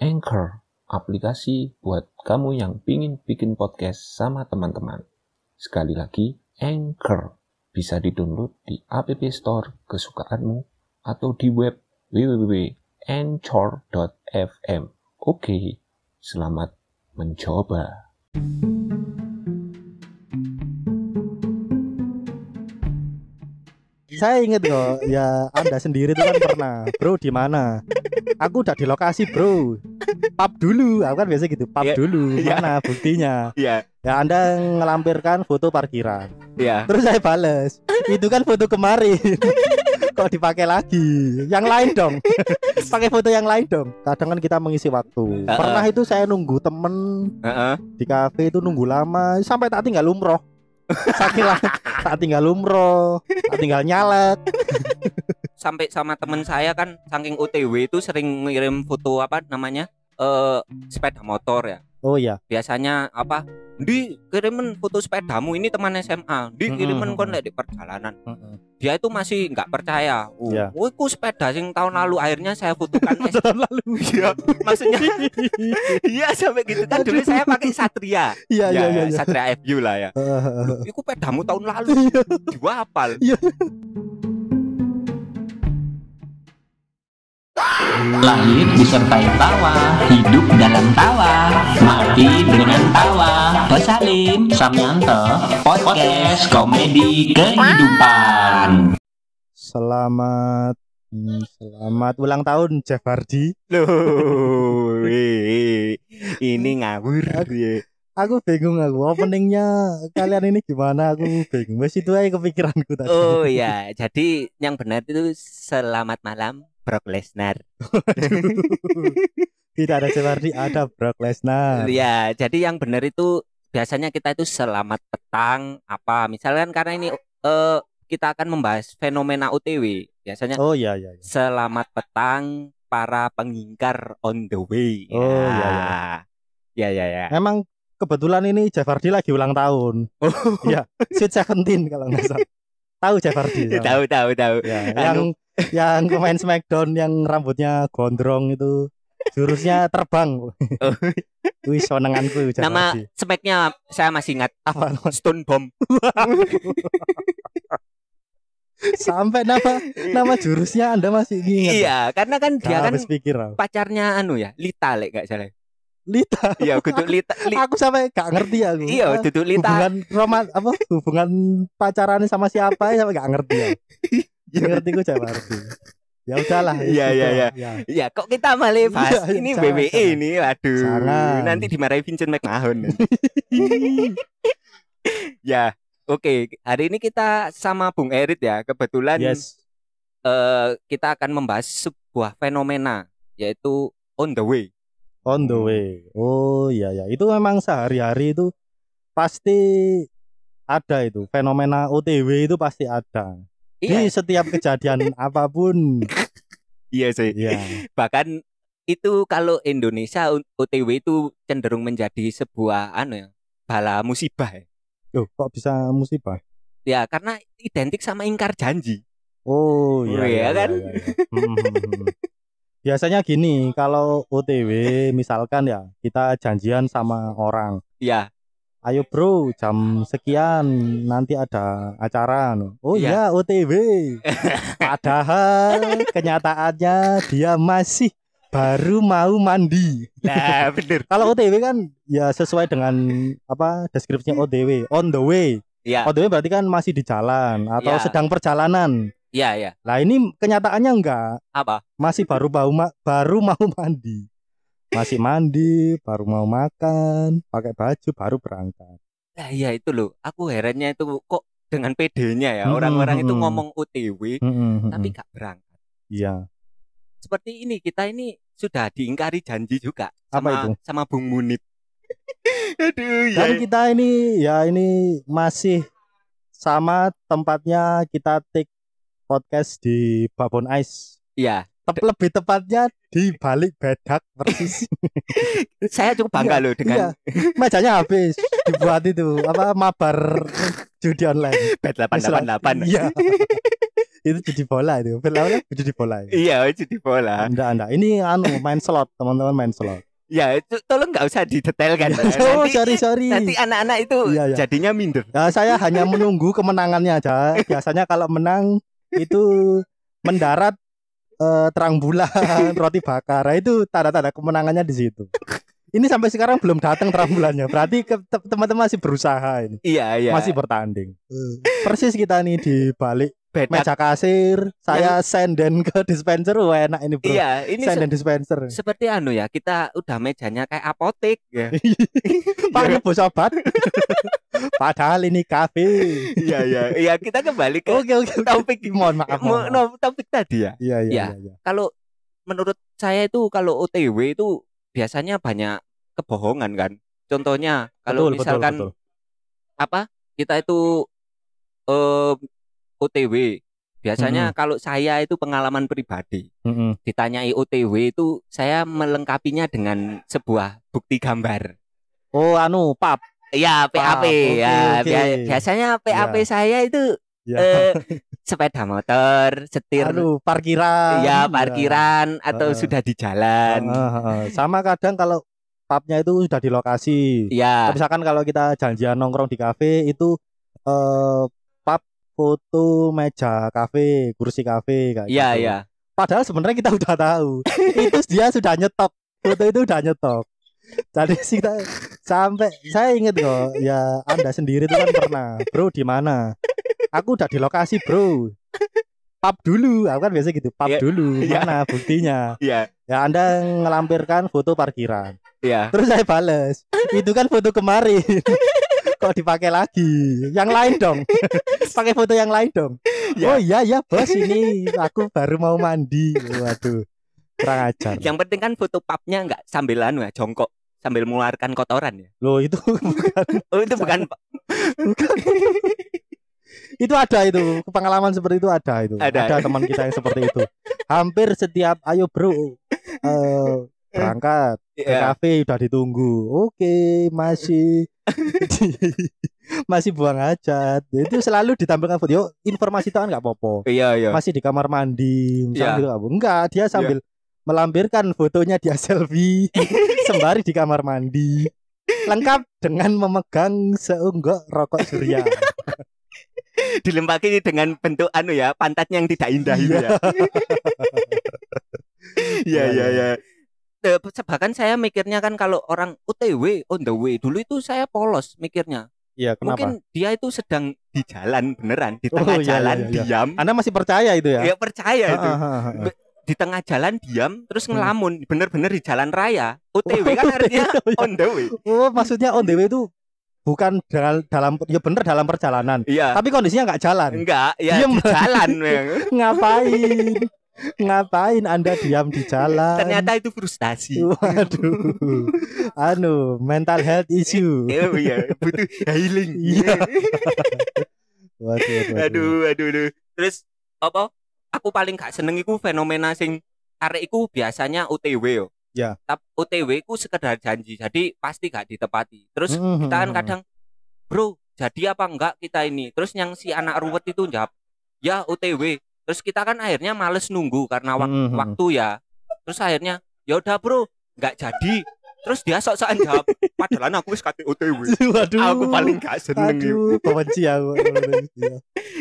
Anchor, aplikasi buat kamu yang pingin bikin podcast sama teman-teman. Sekali lagi, Anchor bisa di-download di App Store kesukaanmu atau di web www.anchor.fm. Oke, selamat mencoba. Saya inget kok, ya Anda sendiri tuh kan pernah, bro di mana? Aku udah di lokasi bro. Pap dulu, aku kan biasa gitu, pap Iya. dulu. Iya. Mana buktinya? Iya, Ya Anda ngelampirkan foto parkiran. iya. Terus saya bales, itu kan foto kemarin. Kok dipakai lagi? Yang lain dong. Pakai foto yang lain dong. Kadang kan kita mengisi waktu. Heeh. Pernah itu saya nunggu temen Heeh. di kafe itu nunggu lama sampai tak tinggal umroh. Saking lah, tak tinggal umroh, tak tinggal nyalek. Sampai sama temen saya kan saking OTW itu sering ngirim foto apa namanya? Eh sepeda motor ya. Oh iya, Biasanya apa? Di kirimin foto sepedamu ini teman SMA. Di kirimin Mm-mm. kon lek di perjalanan. Dia itu masih nggak percaya. Oh, Iya. oh, iku sepeda sing tahun lalu akhirnya saya fotokan tahun lalu. Iya, maksudnya iya sampai gitu kan dulu saya pakai Satria. Iya iya Ya, iya. iya. Satria FU lah ya. Iku pedamu tahun lalu. Gua hafal. Lahir disertai tawa, hidup dalam tawa, mati dengan tawa. Pesalim Samyanto, podcast komedi kehidupan. Selamat hmm, selamat ulang tahun Jeff Hardy. Loh, ini ngawur ya. Aku bingung aku openingnya kalian ini gimana aku bingung. Wes itu aja kepikiranku tadi. Oh ya, jadi yang benar itu selamat malam Brock Lesnar. Tidak ada Jeff Hardy, ada Brock Lesnar. Ya, jadi yang benar itu biasanya kita itu selamat petang apa misalkan karena ini eh kita akan membahas fenomena OTW. Biasanya Oh iya iya. iya. selamat petang para pengingkar on the way. Oh, iya, Ya, ya, ya. Emang kebetulan ini Hardy lagi ulang tahun. Oh. Iya, Sweet Seventeen kalau nggak salah. Tahu? Ya, tahu, tahu, tahu. Ya, yang yang pemain Smackdown yang rambutnya gondrong itu jurusnya terbang. Oh. Wih, sonenganku Nama speknya saya masih ingat apa Stone Bomb. sampai nama nama jurusnya Anda masih ingat? Iya, karena kan dia kan pikir pacarnya anu ya, Lita lek gak salah. Lita. Iya, kudu Lita. Li- Aku sampai gak ngerti aku. iya, kudu Lita. Hubungan roman apa hubungan pacarannya sama siapa ya sampai gak ngerti ya. Yang ngerti gue Jeff Hardy. Ya udahlah. Iya, gitu. iya, iya. Ya. Ya, kok kita malah bahas Iya, iya, ini WWE jangan. ini. Jangan. Nanti dimarahi Vincent McMahon. ya, oke. Hari ini kita sama Bung Erit ya. Kebetulan Yes. eh, kita akan membahas sebuah fenomena yaitu on the way. On the way. Oh iya ya, itu memang sehari-hari itu pasti ada itu fenomena OTW itu pasti ada di Iya, setiap kejadian apa pun. iya sih. Ya, Bahkan itu kalau Indonesia OTW itu cenderung menjadi sebuah anu ya, bala musibah ya. Loh, kok bisa musibah? Ya, karena identik sama ingkar janji. Oh Oh, iya, iya iya, kan? iya, iya. Hmm, hmm, hmm. Biasanya gini, kalau OTW misalkan ya kita janjian sama orang, Ya, ayo bro jam sekian nanti ada acara. Oh Iya. iya OTW. Padahal kenyataannya dia masih baru mau mandi. nah bener. Kalau OTW kan ya sesuai dengan apa deskripsinya OTW, on the way. Ya, On the way berarti kan masih di jalan atau Iya. sedang perjalanan. ya, ya. Nah ini kenyataannya enggak, Apa? masih baru mau ma- baru mau mandi. Masih mandi, baru mau makan, pakai baju, baru berangkat. Nah, iya itu loh. Aku herannya itu kok dengan PD-nya ya Hmm, orang-orang itu hmm. ngomong OTW Mm, mm, mm, tapi gak berangkat. Iya. Seperti ini kita ini sudah diingkari janji juga Apa sama itu? sama Bung Munib. Aduh, Dan ya. kita ini ya ini masih sama tempatnya kita take podcast di Babon Ice. Iya. Tep- lebih tepatnya di balik bedak persis. Saya cukup bangga loh dengan Iya. Mejanya habis dibuat itu apa mabar judi online. bet 888. Iya. itu judi bola itu. Apa? Judi bola. itu. Iya, judi bola. Enggak, enggak. Ini anu main slot, teman-teman main slot. Ya, itu tolong nggak usah didetailkan. oh, Nanti- sorry, sorry. Nanti anak-anak itu Iya, iya. jadinya minder. Ya, saya hanya menunggu kemenangannya aja. Biasanya kalau menang itu mendarat eh, terang bulan, roti bakar. Nah, Itu tanda-tanda kemenangannya di situ. Ini sampai sekarang belum datang terang bulannya. Berarti teman-teman masih berusaha ini. Iya, iya. Masih bertanding. Persis kita nih di balik beda. meja kasir, saya senden ke dispenser. Wah, enak ini, Bro. Iya, ini se- senden dispenser. seperti anu ya, kita udah mejanya kayak apotek ya. Pak ini bos obat. Padahal ini kafe. Iya, iya. Iya, kita kembali ke Oke, oke. topik Mohon maaf. Mo- mohon maaf. no, topik tadi ya. Iya, iya, Ya. iya. iya. Kalau menurut saya itu kalau OTW itu biasanya banyak kebohongan kan. Contohnya kalau Betul, betul, misalkan betul. apa kita itu eh OTW biasanya kalau saya itu pengalaman pribadi Mm-mm. ditanyai OTW itu saya melengkapinya dengan sebuah bukti gambar. Oh, anu, pap. Ya PAP oke, ya. oke. Bia- Biasanya PAP Ya. saya itu Ya. eh, sepeda motor, setir Anu, parkiran. ya parkiran atau Heeh. sudah di jalan. Heeh, heeh. Sama kadang kalau pubnya itu sudah di lokasi. Ya, Misalkan kalau kita janjian nongkrong di kafe itu eh foto meja kafe, kursi kafe kayak iya gitu. iya. Padahal sebenarnya kita udah tahu. itu dia sudah nyetok. Foto itu udah nyetok. Jadi sih kita sampai saya inget kok ya Anda sendiri itu kan pernah. Bro di mana? Aku udah di lokasi, Bro. Pub dulu, aku kan biasa gitu. Pub Iya, dulu. iya. Mana buktinya? Iya, Ya Anda ngelampirkan foto parkiran. iya. Terus saya bales, itu kan foto kemarin. Kok dipakai lagi? Yang lain dong. Pakai foto yang lain dong. Ya. Oh iya ya bos ini aku baru mau mandi. Waduh. Kurang ajar. Yang penting kan foto pubnya nggak sambil anu ya, jongkok sambil mengeluarkan kotoran ya. Loh itu bukan, Oh, itu bukan bukan. itu ada itu pengalaman seperti itu ada itu. Ada. teman kita yang seperti itu. Hampir setiap ayo bro eh, berangkat ke ya. kafe udah ditunggu. Oke, masih masih buang hajat. Itu selalu ditampilkan foto. Yo, informasi itu kan nggak apa-apa. Iya, iya. Masih di kamar mandi, Iya. gitu nggak apa. Enggak, dia sambil melampirkan fotonya dia selfie sembari di kamar mandi. Lengkap dengan memegang seunggok rokok surya. Dilempaki dengan bentuk anu ya, pantatnya yang tidak indah itu Iya. ya. Iya, iya, iya. Bahkan saya mikirnya kan kalau orang OTW on the way dulu itu saya polos mikirnya. Iya, kenapa? Mungkin dia itu sedang di jalan beneran, di Oh, tengah iya, iya, jalan iya, iya. diam. Anda masih percaya itu ya? Ya percaya itu. Ah, ah, ah, ah. Di tengah jalan diam terus Hmm. ngelamun, bener-bener di jalan raya. OTW kan artinya Oh, iya. on the way. Oh, maksudnya on the way itu bukan dalam, dalam ya bener dalam perjalanan. Iya. Tapi kondisinya nggak jalan. Enggak, ya Diem. di jalan. memang. Ngapain? Ngapain Anda diam di jalan? Ternyata itu frustasi. Waduh. Anu, mental health issue. Oh iya, butuh healing. Iya. Waduh, waduh, aduh, aduh, aduh. Terus apa? Aku paling gak seneng iku fenomena sing arek iku biasanya OTW yo. Ya. Tapi OTW ku sekedar janji, jadi pasti gak ditepati. Terus Mhm, kita kan mhm. kadang, bro, jadi apa enggak kita ini? Terus yang si anak ruwet itu jawab, ya OTW. Terus kita kan akhirnya males nunggu karena wak- Mhm. waktu ya. Terus akhirnya, ya udah bro, nggak jadi. Terus dia sok-sokan jawab, padahal aku wis kate OTW. Waduh. Aku paling gak seneng Aduh, itu. benci aku. Iya.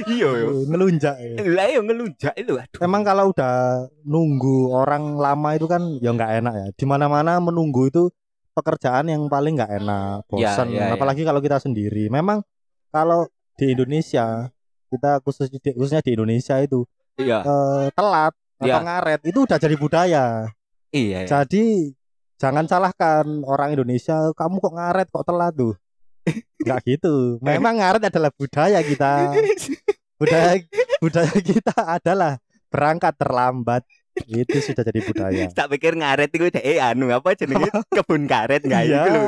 Iya yo. Ngelunjak. ya. Lah yo ngelunjak itu aduh. Emang kalau udah nunggu orang lama itu kan ya nggak enak ya. Di mana-mana menunggu itu pekerjaan yang paling nggak enak, Ya, bosan. ya, ya. Apalagi kalau kita sendiri. Memang kalau di Indonesia kita khusus di, khususnya di Indonesia itu Iya. eh, telat atau Ya. ngaret itu udah jadi budaya. Iya. iya. Jadi jangan salahkan orang Indonesia, kamu kok ngaret kok telat tuh. Enggak gitu. Memang ngaret adalah budaya kita. Budaya budaya kita adalah berangkat terlambat. Itu sudah jadi budaya. Tak pikir ngaret itu deh anu apa jenenge kebun karet enggak Iya. itu.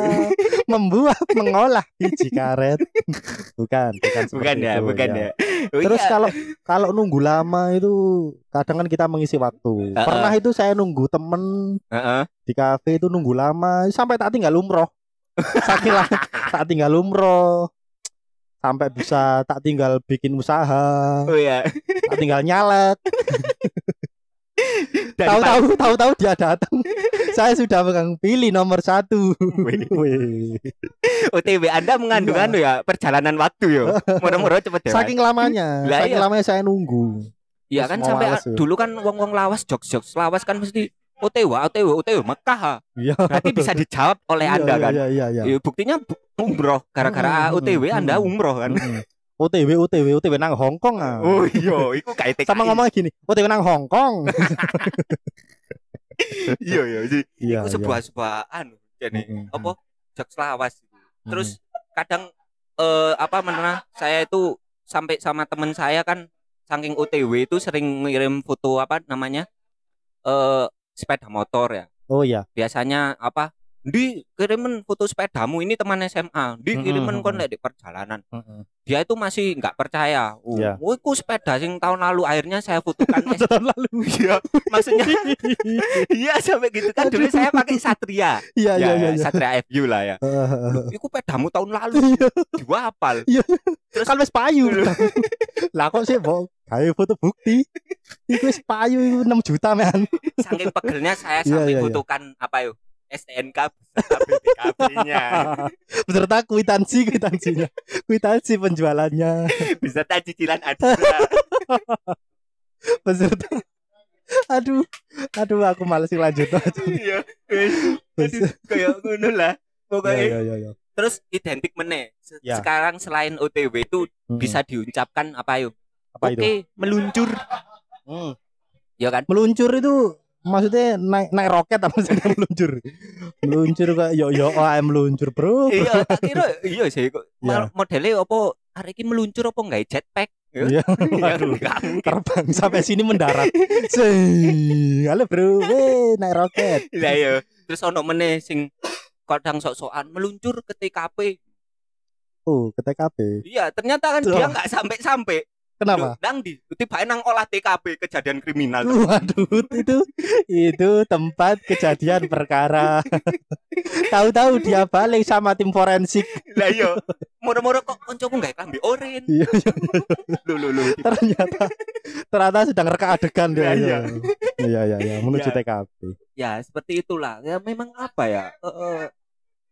Membuat mengolah biji karet. Bukan, bukan Bukan ya, itu, bukan ya. Oh, Terus iya. kalau kalau nunggu lama itu kadang kan kita mengisi waktu. Heeh. Pernah itu saya nunggu temen Heeh. di kafe itu nunggu lama sampai tak tinggal umroh. Saking lama tak tinggal umroh. sampai bisa tak tinggal bikin usaha, Oh iya. tak tinggal nyalek. Tahu-tahu tahu-tahu dia datang. Saya sudah pegang pilih nomor satu. OTW Anda mengandung Iya. anu ya perjalanan waktu yo. Moro-moro cepet deh. Saking lamanya, saking iya. lamanya saya nunggu. Iya kan sampai ya. dulu kan wong-wong lawas jokes-jokes lawas kan mesti OTW, OTW, OTW Mekah. Iya. Berarti bisa dijawab oleh Iya, Anda kan. Iya, iya, iya. Ya, buktinya bu- umroh gara-gara OTW Anda umroh kan. OTW, OTW, OTW nang Hongkong ah. Oh iya, iku kayak TKI. Sama ngomong gini, OTW nang Hongkong. iya iya sih. Iya, Iku sebuah sebuah anu jadi Mm-mm. apa jokes lawas. iya. Terus kadang eh apa mana saya itu sampai sama temen saya kan saking OTW itu sering ngirim foto apa namanya eh sepeda motor ya. Oh iya. Biasanya apa? Di kirimin foto sepedamu ini teman SMA. Di kirimin kon mm-mm. lek di perjalanan. Heeh. Dia itu masih nggak percaya. Oh, Iya. oh, iku sepeda sing tahun lalu akhirnya saya fotokan Tahun lalu. Iya, maksudnya iya sampai gitu kan dulu saya pakai Satria. Iya, iya, ya, iya. iya. Satria FU lah ya. Loh, Iku pedamu tahun lalu Iya. diwapal. Iya. Terus Kan wis payu. Lah kok sih, Bok? Gawe foto bukti. Wis payu iku 6 juta, men. saking pegelnya saya sampai iya, iya. fotokan apa yuk STNK BPKB-nya Beserta kwitansi kwitansinya. Kwitansi penjualannya beserta cicilan Adira. beserta Aduh, aduh aku males lanjut aja. Iya, wis. Kayak ngono lah. Pokoknya Iya, iya, iya. terus identik meneh. Se- Ya. Sekarang selain OTW itu Hmm. bisa diucapkan apa yuk? apa Oke, itu? meluncur. Hmm. Ya kan? Meluncur itu maksudnya naik naik roket apa maksudnya meluncur? Meluncur kayak yo yo oh, I'm meluncur, Bro. iya, tak kira iya sih kok. Mal- Modelnya apa hari ini meluncur apa enggak jetpack? Ya. Iya. Ya, Waduh. Terbang sampai sini mendarat. Sih, halo bro, weh naik roket. Lah iya. Terus ono meneh sing kadang sok-sokan meluncur ke TKP. Oh, ke TKP. Iya, ternyata kan Loh. dia enggak sampai-sampai. Kenapa? Nang di tiba nang olah TKP kejadian kriminal. Waduh, itu itu tempat kejadian perkara. Tahu-tahu dia balik sama tim forensik. Lah iya. Moro-moro kok koncoku enggak klambi oren. Iya, iya. Lho lho lho. ternyata ternyata sedang reka adegan dia. Iya, iya. Iya, iya, iya, menuju Iya. TKP. Ya, seperti itulah. Ya memang apa ya? eh, eh,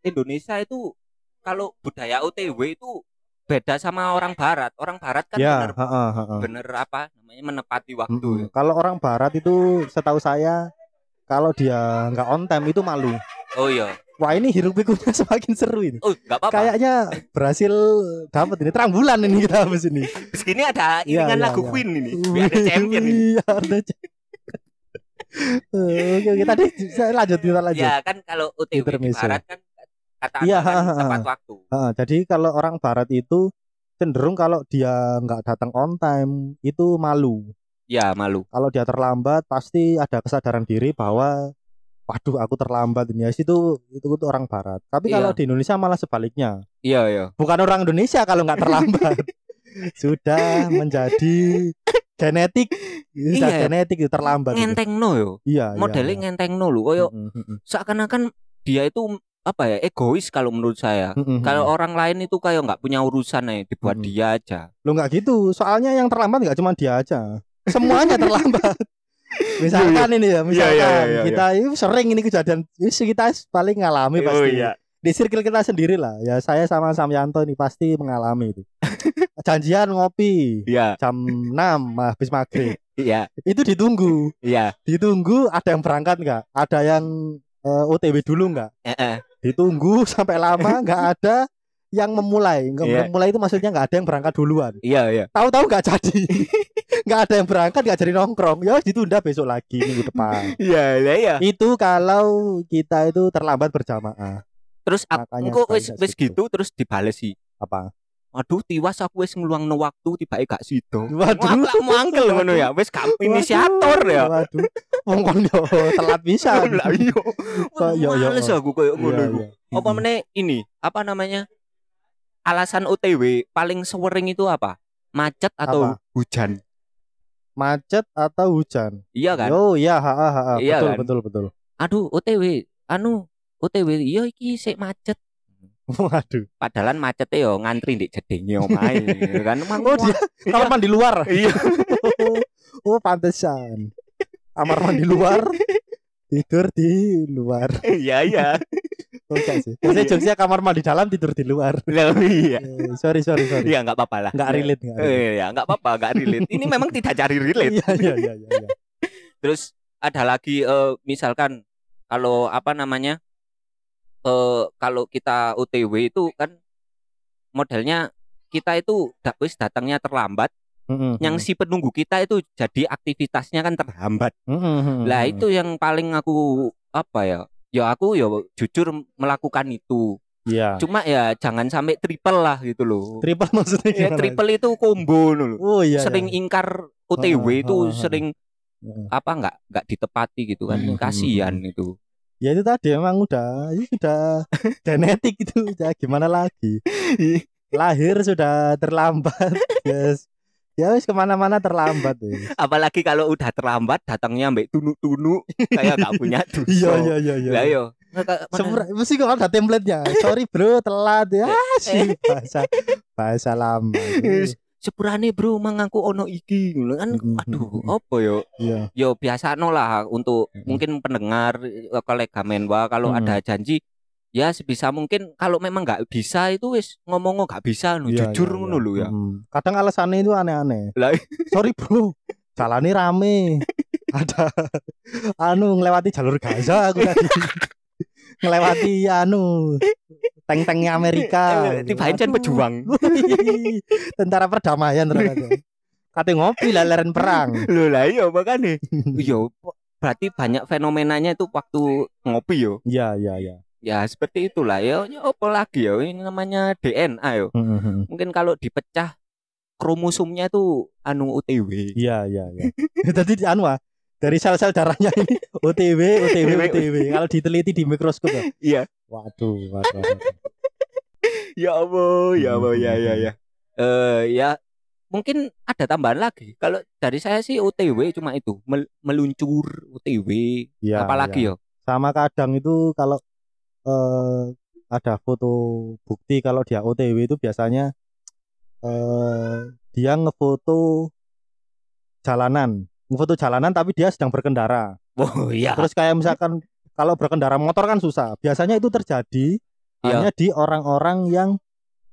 Indonesia itu kalau budaya OTW itu beda sama orang barat. Orang barat kan Ya, bener bener apa namanya menepati waktu. Mm-mm. Kalau orang barat itu setahu saya kalau dia nggak on time itu malu. Oh iya. Wah ini hiruk pikuknya semakin seru ini. Oh, enggak apa-apa. Kayaknya berhasil dapat ini terang bulan ini kita habis ini. Gini ada Iya, iringan iya, lagu iya. Queen ini. Biar ada champion ini. Iya, ada Oke, oke, tadi saya lanjut kita lanjut. Ya kan kalau OTW di barat kan kata Iya, ha, ha, ha. tepat waktu. Heeh, jadi kalau orang barat itu cenderung kalau dia nggak datang on time itu malu. Ya malu. Kalau dia terlambat pasti ada kesadaran diri bahwa waduh aku terlambat ini ya itu itu, itu orang barat. Tapi Iya. kalau di Indonesia malah sebaliknya. Iya iya. Bukan orang Indonesia kalau nggak terlambat. Sudah menjadi genetik. Sudah Iya. genetik itu terlambat. Ngenteng no yo. Iya, iya. Modelnya ngenteng no lu. Koyo mm, seakan-akan dia itu apa ya egois kalau menurut saya. mm, mm, Kalau orang lain itu kayak nggak punya urusan ya dibuat Mm-mm. dia aja. Lo nggak gitu. Soalnya yang terlambat nggak cuma dia aja. Semuanya terlambat. Misalkan ini ya, misalkan iya, iya, iya. kita ini sering ini kejadian, ini kita paling ngalami Oh, pasti. iya. Di circle kita sendiri lah. Ya saya sama Samyanto ini pasti mengalami itu. Janjian ngopi Iya, jam 6 habis maghrib. iya, Itu ditunggu. iya. Ditunggu ada yang berangkat nggak? Ada yang eh, OTW dulu nggak? Eh, eh. Ditunggu sampai lama nggak ada yang memulai. Nggak Iya. memulai itu maksudnya nggak ada yang berangkat duluan. Iya, iya. tahu-tahu nggak jadi nggak ada yang berangkat nggak jadi nongkrong ya ditunda besok lagi minggu depan Iya, iya, iya. itu kalau kita itu terlambat berjamaah Terus aku wis gitu terus dibales sih. apa Aduh, tiwas aku wis ngeluangno waktu tiba gak sido. Waduh. Waduh, mangkel ngono ya. Wis gak inisiator ya. waduh wong kon yo telat bisa Lah iya. Kok yo, yo, Males oh. aku koyo ngono Iya, iku. iya. Apa meneh ini? Apa namanya? Alasan OTW paling sewering itu apa? Macet atau Apa? hujan? macet atau hujan Iya kan? yo ya ha, ha, ha. Iya betul kan? betul betul Aduh, OTW, anu OTW iya iki sik macet. Waduh. Padahal macetnya yo ngantri di jedenge omahe kan. Emang Oh dia kamar mandi luar. Iya. oh pantesan. Kamar mandi luar. Tidur di luar. Iya iya. Oh enggak sih. Biasanya jokesnya kamar mandi dalam tidur di luar. Lah, Iya. Eh, sorry sorry sorry. Iya enggak apa-apa lah. Enggak relate enggak relate. Eh, ya enggak apa-apa, enggak relate. Ini memang tidak cari relate. Iya iya iya iya. iya. Terus ada lagi eh, misalkan kalau apa namanya? Eh kalau kita OTW itu kan modelnya kita itu wis datangnya terlambat, Mm-mm. yang si penunggu kita itu jadi aktivitasnya kan terhambat. Mm-mm. Lah itu yang paling aku apa ya? Ya aku ya jujur melakukan itu. Iya. Cuma ya jangan sampai triple lah gitu loh. Triple maksudnya Ya triple itu combo loh. Oh iya. sering iya. ingkar OTW Heeh, itu heeh, sering Heeh. apa nggak nggak ditepati gitu kan hmm, kasihan itu Ya itu tadi emang udah itu sudah genetik itu ya gimana lagi? Lahir sudah terlambat yes. Ya wis ke mana-mana terlambat wis. apalagi kalau udah terlambat datangnya ambek tunuk-tunuk kayak nggak punya dosa. iya iya iya. Iya. Lah yo Sepra- mesti kok ada template-nya. Sorry bro telat ya. Sih bahasa bahasa lama. Sepurane bro mangangku ono iki kan Mm, mm, aduh mm. apa yo iya yo biasa no lah untuk Mm. mungkin pendengar eh, kolega menwa kalau Mm. ada janji ya sebisa mungkin kalau memang nggak bisa itu wis ngomong nggak bisa no Iya, jujur iya, ngono iya. lho ya Mm. kadang alasannya itu aneh-aneh Lah. sorry bro jalannya rame ada anu ngelewati jalur Gaza aku tadi ngelewati anu tank-tanknya Amerika. Eh, tibain can Aduh. pejuang. Tentara perdamaian ternyata. Kate ngopi leleren perang. Loh lah iya makanya. Iya berarti banyak fenomenanya itu waktu ngopi yo. Iya iya iya. Ya seperti itulah ya, ya apa lagi ya ini namanya DNA yo. Mhm. Mungkin kalau dipecah kromosomnya itu anu UTW iya iya iya. Tadi di anu ah, dari sel-sel darahnya ini. OTW OTW OTW kalau diteliti di mikroskop ya. Iya. Waduh waduh. Ya Allah ya Allah ya ya ya. Eh ya mungkin ada tambahan lagi. Kalau dari saya sih OTW cuma itu mel- Meluncur OTW Iya, Apalagi iya. yo sama kadang itu kalau eh ada foto bukti kalau dia OTW itu biasanya eh dia ngefoto jalanan ngefoto jalanan tapi dia sedang berkendara Oh iya terus kayak misalkan kalau berkendara motor kan susah biasanya itu terjadi Iya. hanya di orang-orang yang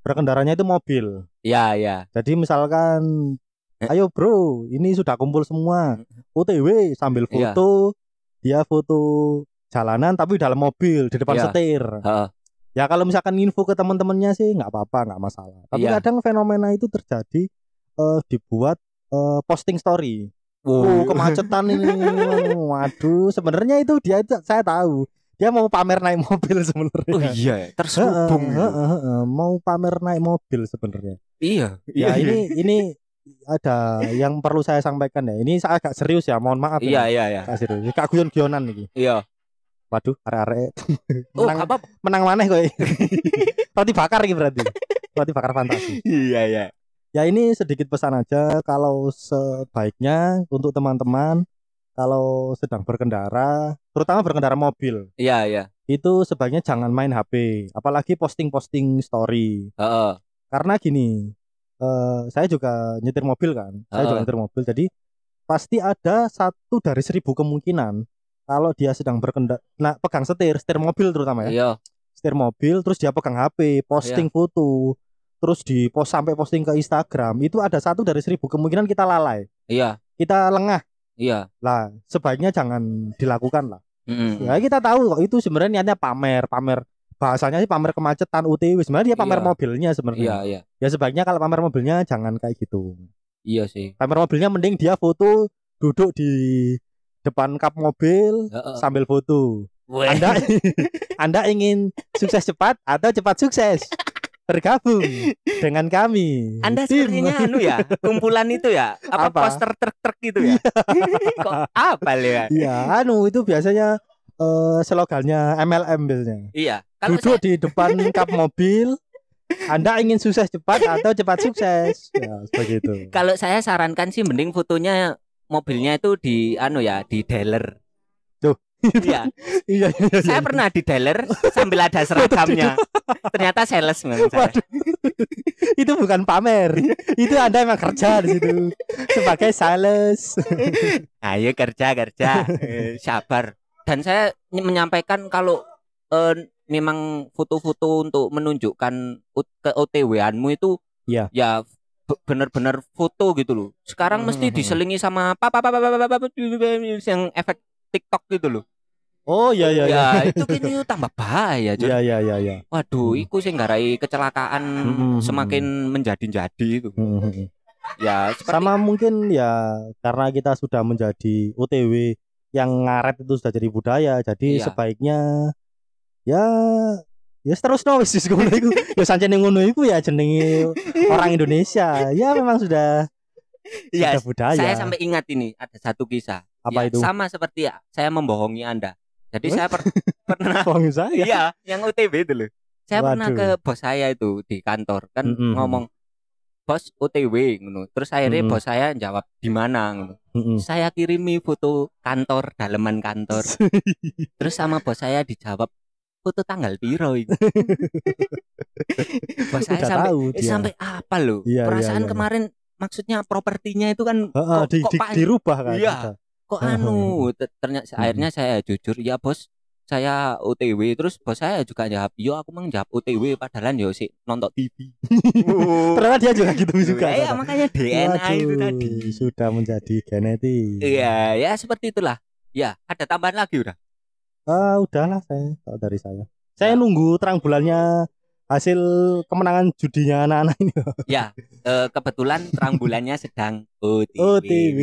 berkendaranya itu mobil Ya ya jadi misalkan Eh. ayo bro ini sudah kumpul semua OTW sambil Iya. foto dia foto jalanan tapi dalam mobil di depan Iya. setir Heeh. ya kalau misalkan info ke teman-temannya sih nggak apa-apa nggak masalah tapi Iya. kadang fenomena itu terjadi eh, dibuat eh, posting story Wow. oh kemacetan ini. Waduh sebenarnya itu dia itu saya tahu. Dia mau pamer naik mobil sebenarnya. Oh iya ya, Heeh, terselubung heeh, heeh, mau pamer naik mobil sebenarnya. Iya. Ya ini ini ada yang perlu saya sampaikan ya. Ini saya agak serius ya mohon maaf Iya ya. iya iya Agak serius. Kak guyon-guyonan nih Iya. Waduh arek-arek. Oh menang apa? menang maneh kok roti bakar ini berarti. Roti bakar fantasi. Iya iya ya ini sedikit pesan aja. Kalau sebaiknya untuk teman-teman kalau sedang berkendara terutama berkendara mobil Iya iya. itu sebaiknya jangan main HP apalagi posting-posting story. Heeh. Karena gini eh, saya juga nyetir mobil kan saya juga nyetir mobil. Jadi pasti ada satu dari seribu kemungkinan kalau dia sedang berkendara nah pegang setir setir mobil terutama ya. Iya. Setir mobil terus dia pegang HP posting foto terus di post sampai posting ke Instagram itu ada satu dari seribu kemungkinan kita lalai. Iya. Kita lengah. Iya. Lah sebaiknya jangan dilakukan lah. Mm-mm. ya kita tahu kok itu sebenarnya niatnya pamer pamer bahasanya sih pamer kemacetan UTW sebenarnya dia pamer Iya. mobilnya Iya sebenarnya iya. Ya sebaiknya kalau pamer mobilnya jangan kayak gitu. Iya sih. Pamer mobilnya mending dia foto duduk di depan kap mobil Heeh. sambil foto. Weh. anda anda ingin sukses cepat atau cepat sukses bergabung dengan kami Anda Tim. sepertinya anu ya, kumpulan itu ya, apa, Apa? poster truk-truk gitu ya. Kok apa ya? Iya, anu itu biasanya eh, slogannya MLM biasanya. Iya. Kalau Duduk saya, di depan kap mobil. Anda ingin sukses cepat atau cepat sukses? Ya, begitu. kalau saya sarankan sih mending fotonya mobilnya itu di anu ya, di dealer. Iya, Iya, iya, iya. saya pernah di dealer sambil ada seragamnya. Ternyata sales memang saya. Waduh. itu bukan pamer. itu Anda emang kerja di situ sebagai sales. Ayo kerja kerja, Eh, sabar. Dan saya ny- menyampaikan kalau eh, memang foto-foto untuk menunjukkan ke OTW-anmu itu Iya. ya be- benar-benar foto gitu loh. Sekarang mesti Mhm. diselingi sama apa apa apa apa apa yang efek TikTok gitu loh. Oh iya iya iya. Ya itu kini tambah bahaya. Jun. Iya iya iya iya. Waduh, Hmm. iku sing nggarai kecelakaan Mhm. semakin menjadi-jadi itu. Hmm, hmm, hmm. Ya seperti Sama mungkin ya karena kita sudah menjadi OTW yang ngaret itu sudah jadi budaya. Jadi Iya. sebaiknya ya ya terus no wis wis ngono iku. Ya sancene ngono iku ya jenenge orang Indonesia. Ya memang sudah ya, sudah budaya. saya sampai ingat ini ada satu kisah. Apa Ya, itu? Sama seperti ya, saya membohongi Anda. Jadi Wah. saya per- pernah Bohong saya. iya, yang OTW itu loh. Saya pernah Waduh. ke bos saya itu di kantor kan Mm-mm. ngomong bos OTW ngono. Terus akhirnya Mm-mm. bos saya jawab di mana ngono. Mm-mm. Saya kirimi foto kantor, daleman kantor. Terus sama bos saya dijawab foto tanggal piro itu. bos saya Udah sampai tahu eh, dia. sampai apa loh? Iya, iya, Perasaan iya. kemarin maksudnya propertinya itu kan Heeh, kok, di, kok di- dirubah kan. Iya. sudah. Kok anu Ter- ternyata akhirnya saya jujur ya bos saya OTW terus bos saya juga jawab yo aku mang jawab OTW padahal yo sih nonton TV Ternyata dia juga gitu juga. ya, makanya DNA itu Waduh, tadi sudah menjadi genetik. iya ya seperti itulah ya ada tambahan lagi udah Ah, udahlah saya kalau dari saya. Saya nunggu terang bulannya hasil kemenangan judinya anak-anak ini. ya eh, kebetulan terang bulannya sedang OTW, OTW.